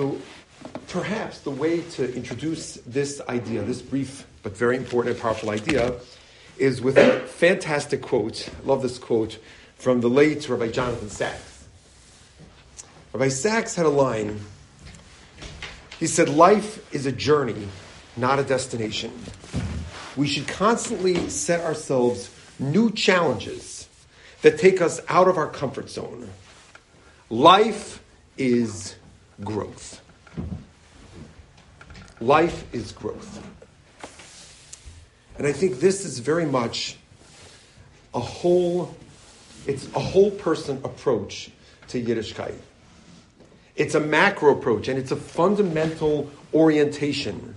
So perhaps the way to introduce this idea, this brief but very important and powerful idea, is with a fantastic quote. I love this quote from the late Rabbi Jonathan Sacks. Rabbi Sacks had a line. He said, Life is a journey, not a destination. We should constantly set ourselves new challenges that take us out of our comfort zone. Life is growth. Life is growth. And I think this is very much a whole, it's a whole person approach to Yiddishkeit. It's a macro approach and it's a fundamental orientation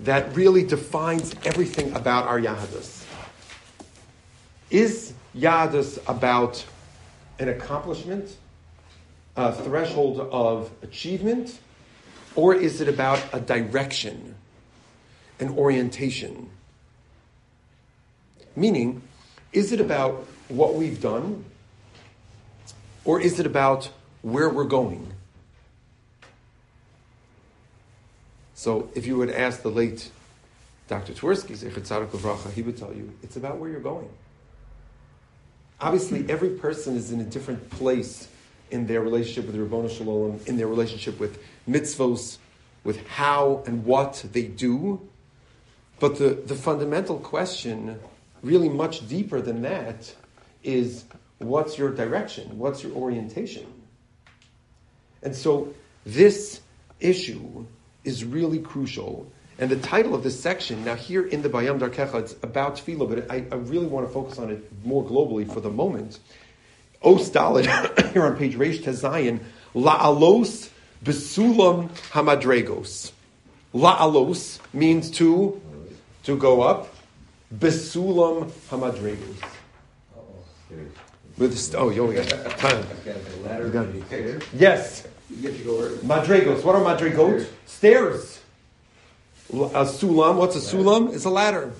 that really defines everything about our Yahadus. Is Yahadus about an accomplishment, a threshold of achievement, or is it about a direction, an orientation? Meaning, is it about what we've done, or is it about where we're going? So, if you would ask the late Dr. Twerski, he would tell you it's about where you're going. Obviously, every person is in a different place in their relationship with Ribbono Shel Olam, in their relationship with mitzvos, with how and what they do. But the, the fundamental question, really much deeper than that, is what's your direction? What's your orientation? And so this issue is really crucial. And the title of this section, now here in the Bayam Darkecha, it's about tefillah, but I, I, really want to focus on it more globally for the moment. O Stalin, here on page Reish Tezayin, La'alos Besulam Hamadregos. La'alos means to, to go up. Besulam Hamadregos. With oh, yo, we got time. Yes. Madregos. What are madregos? Stairs. A sulam. What's a sulam? It's a ladder.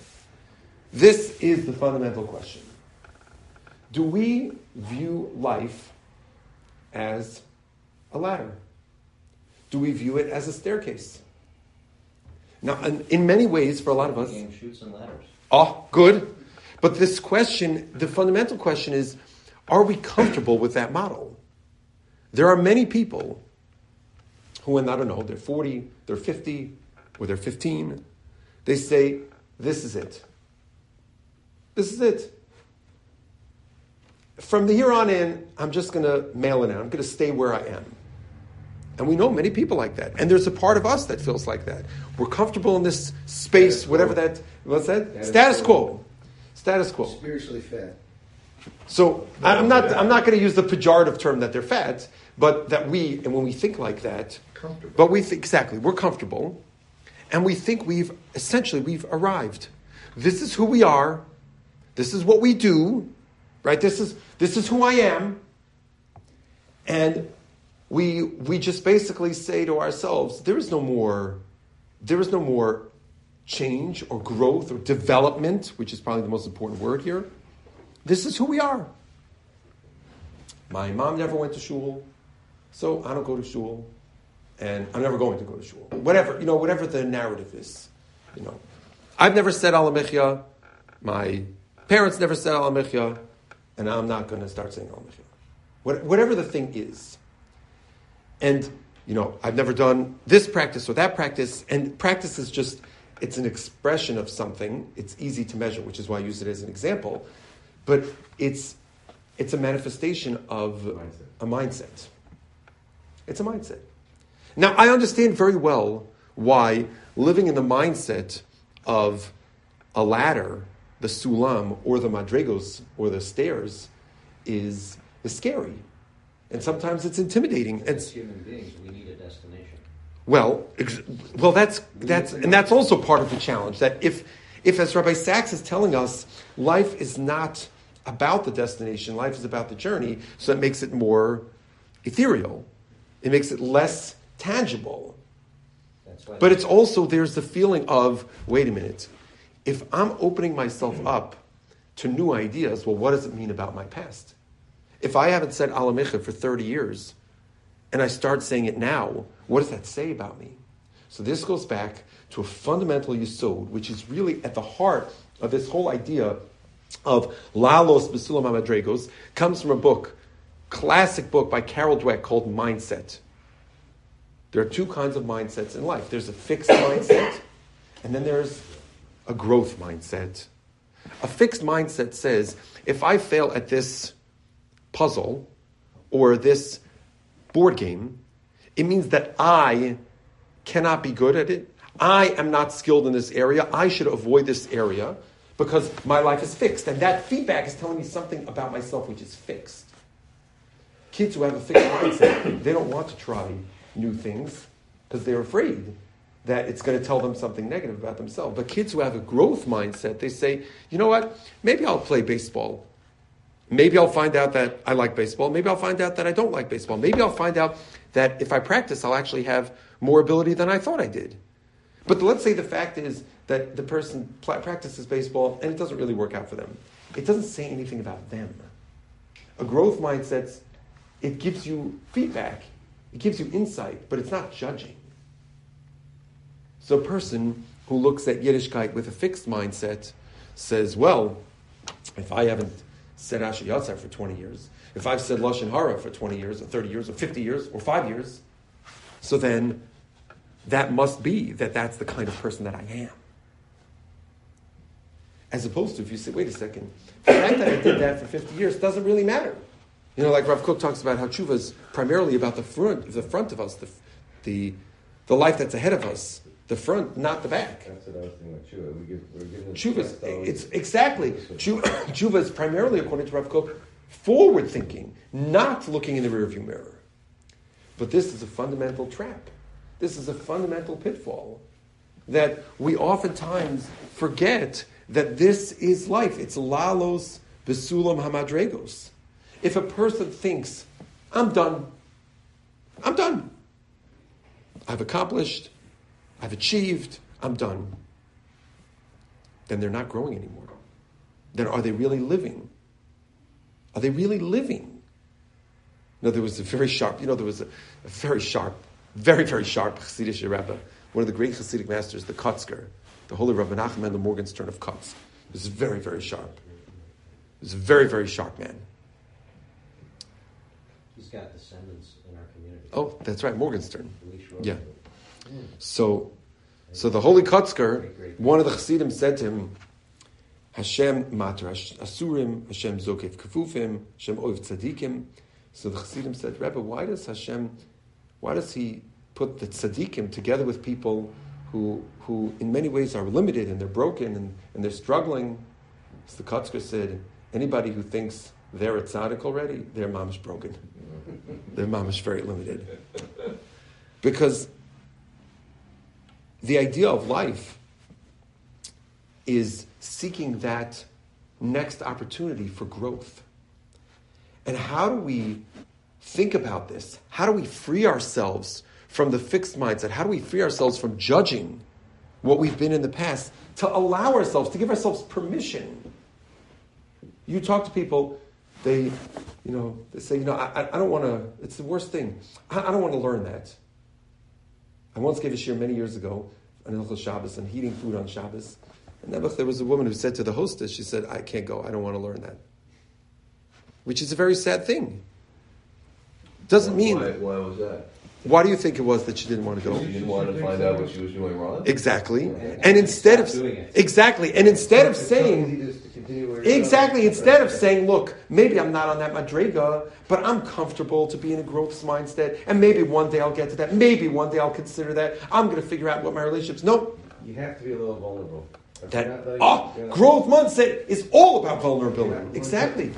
This is the fundamental question. Do we view life as a ladder? Do we view it as a staircase? Now, in many ways, for a lot of us, game Chutes and Ladders. Oh, good. But this question, the fundamental question is, are we comfortable with that model? There are many people who, when I don't know, they're 40, they're 50, or they're 15, they say, This is it. This is it. From the here on in, I'm just going to mail it in. I'm going to stay where I am. And we know many people like that. And there's a part of us that feels like that. We're comfortable in this space, Status whatever quo. that, what's that? Status, Status quo. quo. Status quo. Spiritually fat. So I'm not, I'm not going to use the pejorative term that they're fat, but that we, and when we think like that, comfortable. but we think, exactly, we're comfortable, and we think we've, essentially, we've arrived. This is who we are, this is what we do, right? This is, this is who I am, and we, we just basically say to ourselves, there is no more, there is no more change or growth or development, which is probably the most important word here. This is who we are. My mom never went to shul, so I don't go to shul, and I'm never going to go to shul. Whatever, you know, whatever the narrative is, you know. I've never said Al Hamichya. My parents never said Al Hamichya, and I'm not going to start saying Al Hamichya. Whatever the thing is. And, you know, I've never done this practice or that practice, and practice is just, it's an expression of something. It's easy to measure, which is why I use it as an example. But it's, it's a manifestation of mindset. a mindset. It's a mindset. Now, I understand very well why living in the mindset of a ladder, the sulam, or the madregos, or the stairs, is, is scary. And sometimes it's intimidating. As human beings, we need a destination. Well, ex- well, that's that's and that's also part of the challenge. That if if as Rabbi Sacks is telling us, life is not about the destination, life is about the journey, so it makes it more ethereal. It makes it less tangible. But it's also, there's the feeling of wait a minute, if I'm opening myself hmm. up to new ideas, well, what does it mean about my past? If I haven't said Al Hamichya for 30 years, and I start saying it now, what does that say about me? So this goes back to a fundamental yisod, which is really at the heart of this whole idea of Lalos Besulam Amadregos, comes from a book, classic book by Carol Dweck called Mindset. There are two kinds of mindsets in life. There's a fixed mindset, and then there's a growth mindset. A fixed mindset says, if I fail at this puzzle or this board game, it means that I cannot be good at it. I am not skilled in this area. I should avoid this area because my life is fixed. And that feedback is telling me something about myself which is fixed. Kids who have a fixed mindset, they don't want to try new things because they're afraid that it's going to tell them something negative about themselves. But kids who have a growth mindset, they say, you know what, maybe I'll play baseball. Maybe I'll find out that I like baseball. Maybe I'll find out that I don't like baseball. Maybe I'll find out that if I practice, I'll actually have more ability than I thought I did. But let's say the fact is that the person practices baseball and it doesn't really work out for them. It doesn't say anything about them. A growth mindset, it gives you feedback, it gives you insight, but it's not judging. So a person who looks at Yiddishkeit with a fixed mindset says, well, if I haven't said Asher Yatzar for 20 years, if I've said Lashon Hara for 20 years, or 30 years, or 50 years, or 5 years, so then that must be that that's the kind of person that I am. As opposed to if you say, wait a second, the fact that I did that for 50 years doesn't really matter. You know, like Rav Kook talks about how tshuva is primarily about the front, the front of us, the, the, the life that's ahead of us, the front, not the back. That's what I was thinking about tshuva. We give, we're giving tshuva, it's exactly tshuva is primarily, according to Rav Kook, forward thinking, not looking in the rearview mirror. But this is a fundamental trap. This is a fundamental pitfall that we oftentimes forget that this is life. It's lalos besulam hamadregos. If a person thinks, I'm done, I'm done. I've accomplished, I've achieved, I'm done. Then they're not growing anymore. Then are they really living? Are they really living? No, there was a very sharp, you know, there was a, a very sharp, very, very sharp Hasidic Rebbe, one of the great Hasidic masters, the Kotzker, the holy Rabbi Nachman the Morgenstern of Kotz. He was very, very sharp. He was a very, very sharp man. He's got descendants in our community. Oh, that's right, Morgenstern. Yeah. So, so the holy Kotzker, one of the Hasidim said to him, Hashem matar asurim, Hashem zokef kafufim, Hashem oiv tzadikim. So the Chassidim said, Rebbe, why does Hashem, why does he put the tzaddikim together with people who, who in many ways are limited and they're broken and, and they're struggling? So the Kotzker said, anybody who thinks they're a tzaddik already, their mom is broken. their mom is very limited. Because the idea of life is seeking that next opportunity for growth. And how do we think about this? How do we free ourselves from the fixed mindset? How do we free ourselves from judging what we've been in the past to allow ourselves, to give ourselves permission? You talk to people, they, you know, they say, you know, I, I don't want to, it's the worst thing. I, I don't want to learn that. I once gave a shiur many years ago on Hilchos Shabbos and heating food on Shabbos. And there was a woman who said to the hostess, she said, I can't go, I don't want to learn that. Which is a very sad thing. Doesn't mean. Why, why was that? Why do you think it was that she didn't want to go? She didn't want to find out what she was doing wrong. Exactly. And instead of exactly, and instead of saying exactly, instead of saying, "Look, maybe I'm not on that madriga, but I'm comfortable to be in a growth mindset, and maybe one day I'll get to that. Maybe one day I'll consider that. I'm going to figure out what my relationships." Nope. You have to be a little vulnerable. That oh, growth mindset is all about vulnerability. Exactly.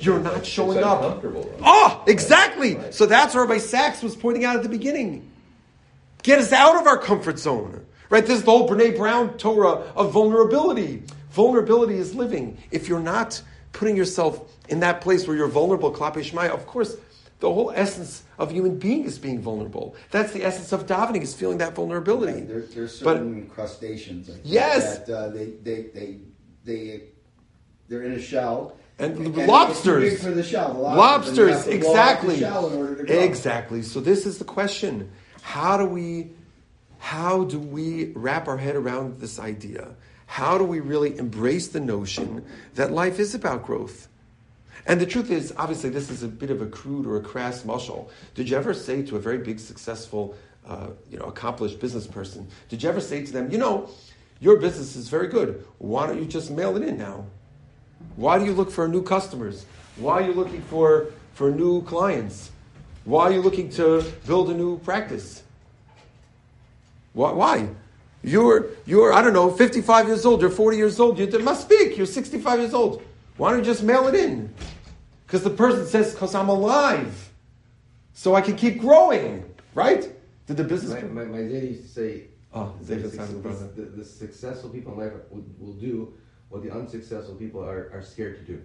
You're not showing up. Oh, exactly. So that's what Rabbi Sacks was pointing out at the beginning. Get us out of our comfort zone. Right? This is the whole Brene Brown Torah of vulnerability. Vulnerability is living. If you're not putting yourself in that place where you're vulnerable, Klape Shmaya, of course, the whole essence of human being is being vulnerable. That's the essence of davening, is feeling that vulnerability. There, there's certain but, crustaceans. yes. That uh, they, they, they, they, they're in a shell And, And lobsters. for the shell. The lobsters, Lobsters, have to blow out the exactly. shell in order to. Exactly. So this is the question. How do we how do we wrap our head around this idea? How do we really embrace the notion that life is about growth? And the truth is, obviously, this is a bit of a crude or a crass mashal. Did you ever say to a very big, successful, uh, you know, accomplished business person, did you ever say to them, you know, your business is very good. Why don't you just mail it in now? Why do you look for new customers? Why are you looking for, for new clients? Why are you looking to build a new practice? Why? why? You're, you're, I don't know, 55 years old, you're 40 years old, you must speak, you're 65 years old. Why don't you just mail it in? Because the person says, because I'm alive. So I can keep growing, right? Did the business. My, my, my dad used to say, Oh, the, David suc- Simon brother. the, the successful people in life will, will do what the unsuccessful people are, are scared to do.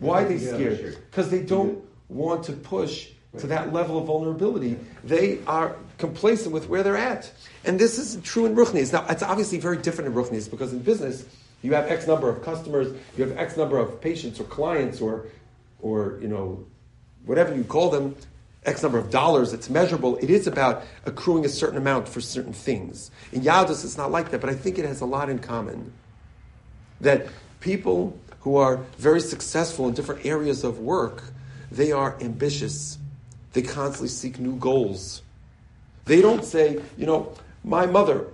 Why are they scared? Because they don't want to push to that level of vulnerability. They are complacent with where they're at. And this is true in Ruchnis. Now, it's obviously very different in Ruchnis because in business, you have X number of customers, you have X number of patients or clients or, or you know, whatever you call them, X number of dollars, it's measurable. It is about accruing a certain amount for certain things. In Yahadus, it's not like that, but I think it has a lot in common that people who are very successful in different areas of work, they are ambitious. They constantly seek new goals. They don't say, you know, my mother,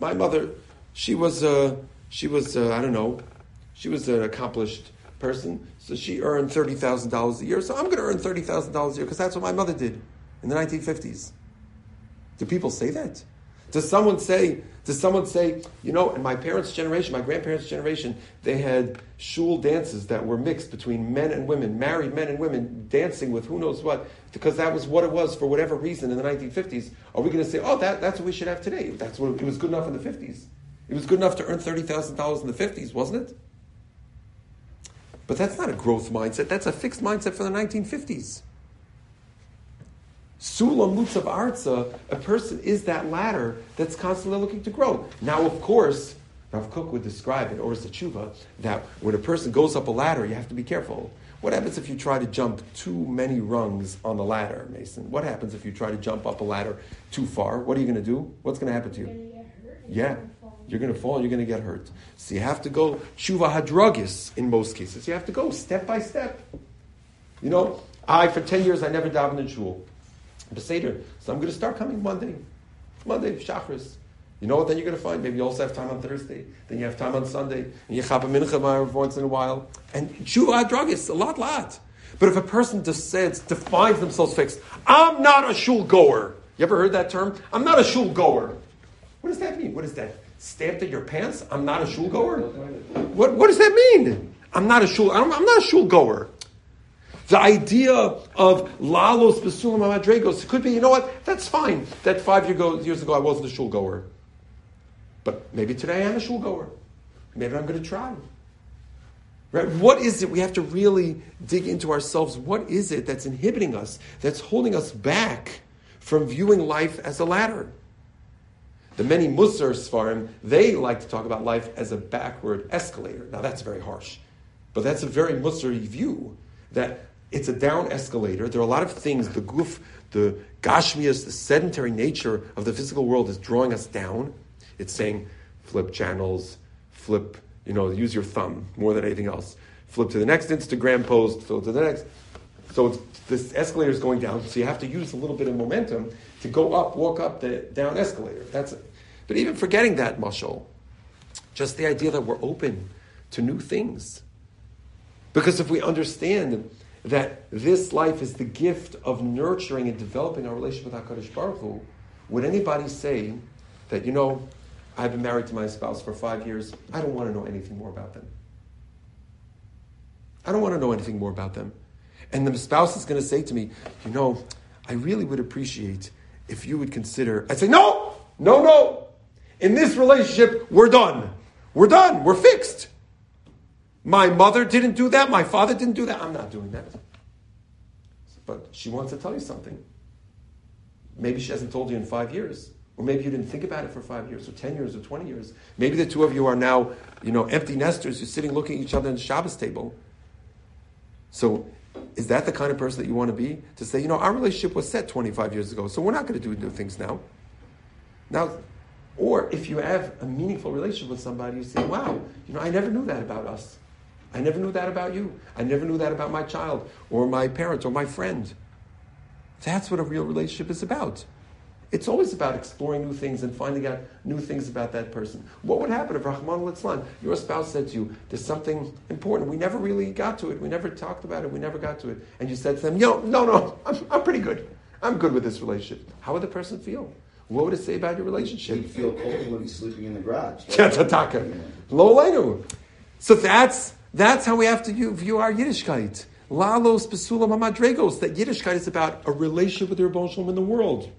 my mother, she was, uh, she was, uh, I don't know, she was an accomplished person, so she earned thirty thousand dollars a year. So I'm going to earn thirty thousand dollars a year because that's what my mother did in the 1950s. Do people say that? Does someone say, does someone say, you know, in my parents' generation, my grandparents' generation, they had shul dances that were mixed between men and women, married men and women, dancing with who knows what, because that was what it was for whatever reason in the 1950s. Are we going to say, oh, that, that's what we should have today? That's what it was good enough in the 50s. It was good enough to earn $30,000 in the 50s, wasn't it? But that's not a growth mindset. That's a fixed mindset for the 1950s. Sulam Mutzav Artza, a person is that ladder that's constantly looking to grow. Now, of course, Rav Kook would describe it, or as a tshuva, that when a person goes up a ladder, you have to be careful. What happens if you try to jump too many rungs on the ladder, Mason? What happens if you try to jump up a ladder too far? What are you going to do? What's going to happen to you? gonna get hurt. Yeah, you're going to fall you're going to get hurt. So you have to go tshuva hadragis in most cases. You have to go step by step. You know, I, for 10 years, I never davened in shul. Beseder. So I'm going to start coming Monday. Monday, Shachris. You know what then you're going to find? Maybe you also have time on Thursday. Then you have time on Sunday. And you have a mincha once in a while. And tshuva hadragis, a lot, lot. But if a person says, defines themselves fixed, I'm not a shul goer. You ever heard that term? I'm not a shul goer. What does that mean? What is that? Stamped in your pants? I'm not a shul goer? What, what does that mean? I'm not a shul, I'm, I'm not a shul goer. The idea of lalos besulam madregos could be, you know what? That's fine. That five year ago, years ago I wasn't a shul goer. But maybe today I am a shul goer. Maybe I'm going to try. Right? What is it? We have to really dig into ourselves. What is it that's inhibiting us, that's holding us back from viewing life as a ladder? The many Musar Svarim, they like to talk about life as a backward escalator. Now that's very harsh. But that's a very Musari view that it's a down escalator. There are a lot of things, the goof, the gashmias, the sedentary nature of the physical world is drawing us down. It's saying flip channels, flip, you know, use your thumb more than anything else. Flip to the next Instagram post, flip to the next. So it's, this escalator is going down, so you have to use a little bit of momentum to go up, walk up the down escalator. That's it. But even forgetting that mashal, just the idea that we're open to new things. Because if we understand that this life is the gift of nurturing and developing our relationship with HaKadosh Baruch Hu, would anybody say that, you know, I've been married to my spouse for five years, I don't want to know anything more about them? I don't want to know anything more about them. And the spouse is going to say to me, you know, I really would appreciate if you would consider. I'd say, no, no, no. In this relationship, we're done. We're done. We're fixed. My mother didn't do that. My father didn't do that. I'm not doing that. But she wants to tell you something. Maybe she hasn't told you in five years. Or maybe you didn't think about it for five years, or 10 years, or 20 years. Maybe the two of you are now, you know, empty nesters. You're sitting looking at each other in the Shabbos table. So, is that the kind of person that you want to be? To say, you know, our relationship was set 25 years ago, so we're not going to do new things now. Now, or if you have a meaningful relationship with somebody, you say, wow, you know, I never knew that about us. I never knew that about you. I never knew that about my child or my parents or my friend. That's what a real relationship is about. It's always about exploring new things and finding out new things about that person. What would happen if Rahman al your spouse said to you, there's something important, we never really got to it, we never talked about it, we never got to it, and you said to them, Yo, no, no, I'm, I'm pretty good. I'm good with this relationship. How would the person feel? What would it say about your relationship? He'd feel cold when he's sleeping in the garage. Lo So that's that's how we have to view our Yiddishkeit. Lalos Besulam Amadregos. That Yiddishkeit is about a relationship with the Rebbe in the world.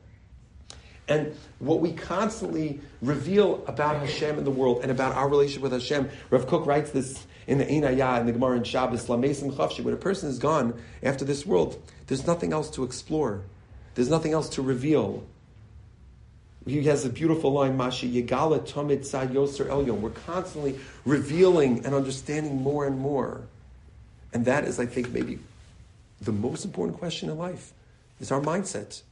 And what we constantly reveal about Hashem in the world and about our relationship with Hashem. Rav Kook writes this in the Ein Ayah in the Gemara in Shabbos, Lamesim Chavshi, when a person is gone after this world, there's nothing else to explore. There's nothing else to reveal. He has a beautiful line, Mashi Yegala Tomid Sa Yoser Elyon. We're constantly revealing and understanding more and more. And that is, I think, maybe the most important question in life is our mindset.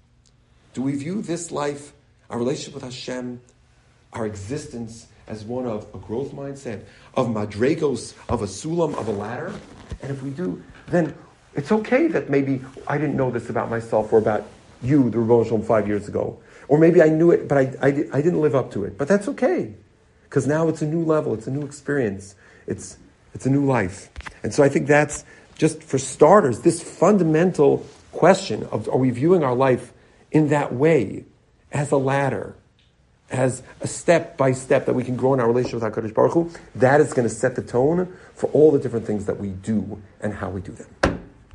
Do we view this life, our relationship with Hashem, our existence as one of a growth mindset, of madregos, of a sulam, of a ladder? And if we do, then it's okay that maybe I didn't know this about myself or about you, the Rebbe five years ago. Or maybe I knew it, but I, I, I didn't live up to it. But that's okay. Because now it's a new level, it's a new experience, it's, it's a new life. And so I think that's just for starters, this fundamental question of are we viewing our life in that way as a ladder, as a step by step that we can grow in our relationship with HaKadosh Baruch Hu, that is going to set the tone for all the different things that we do and how we do them.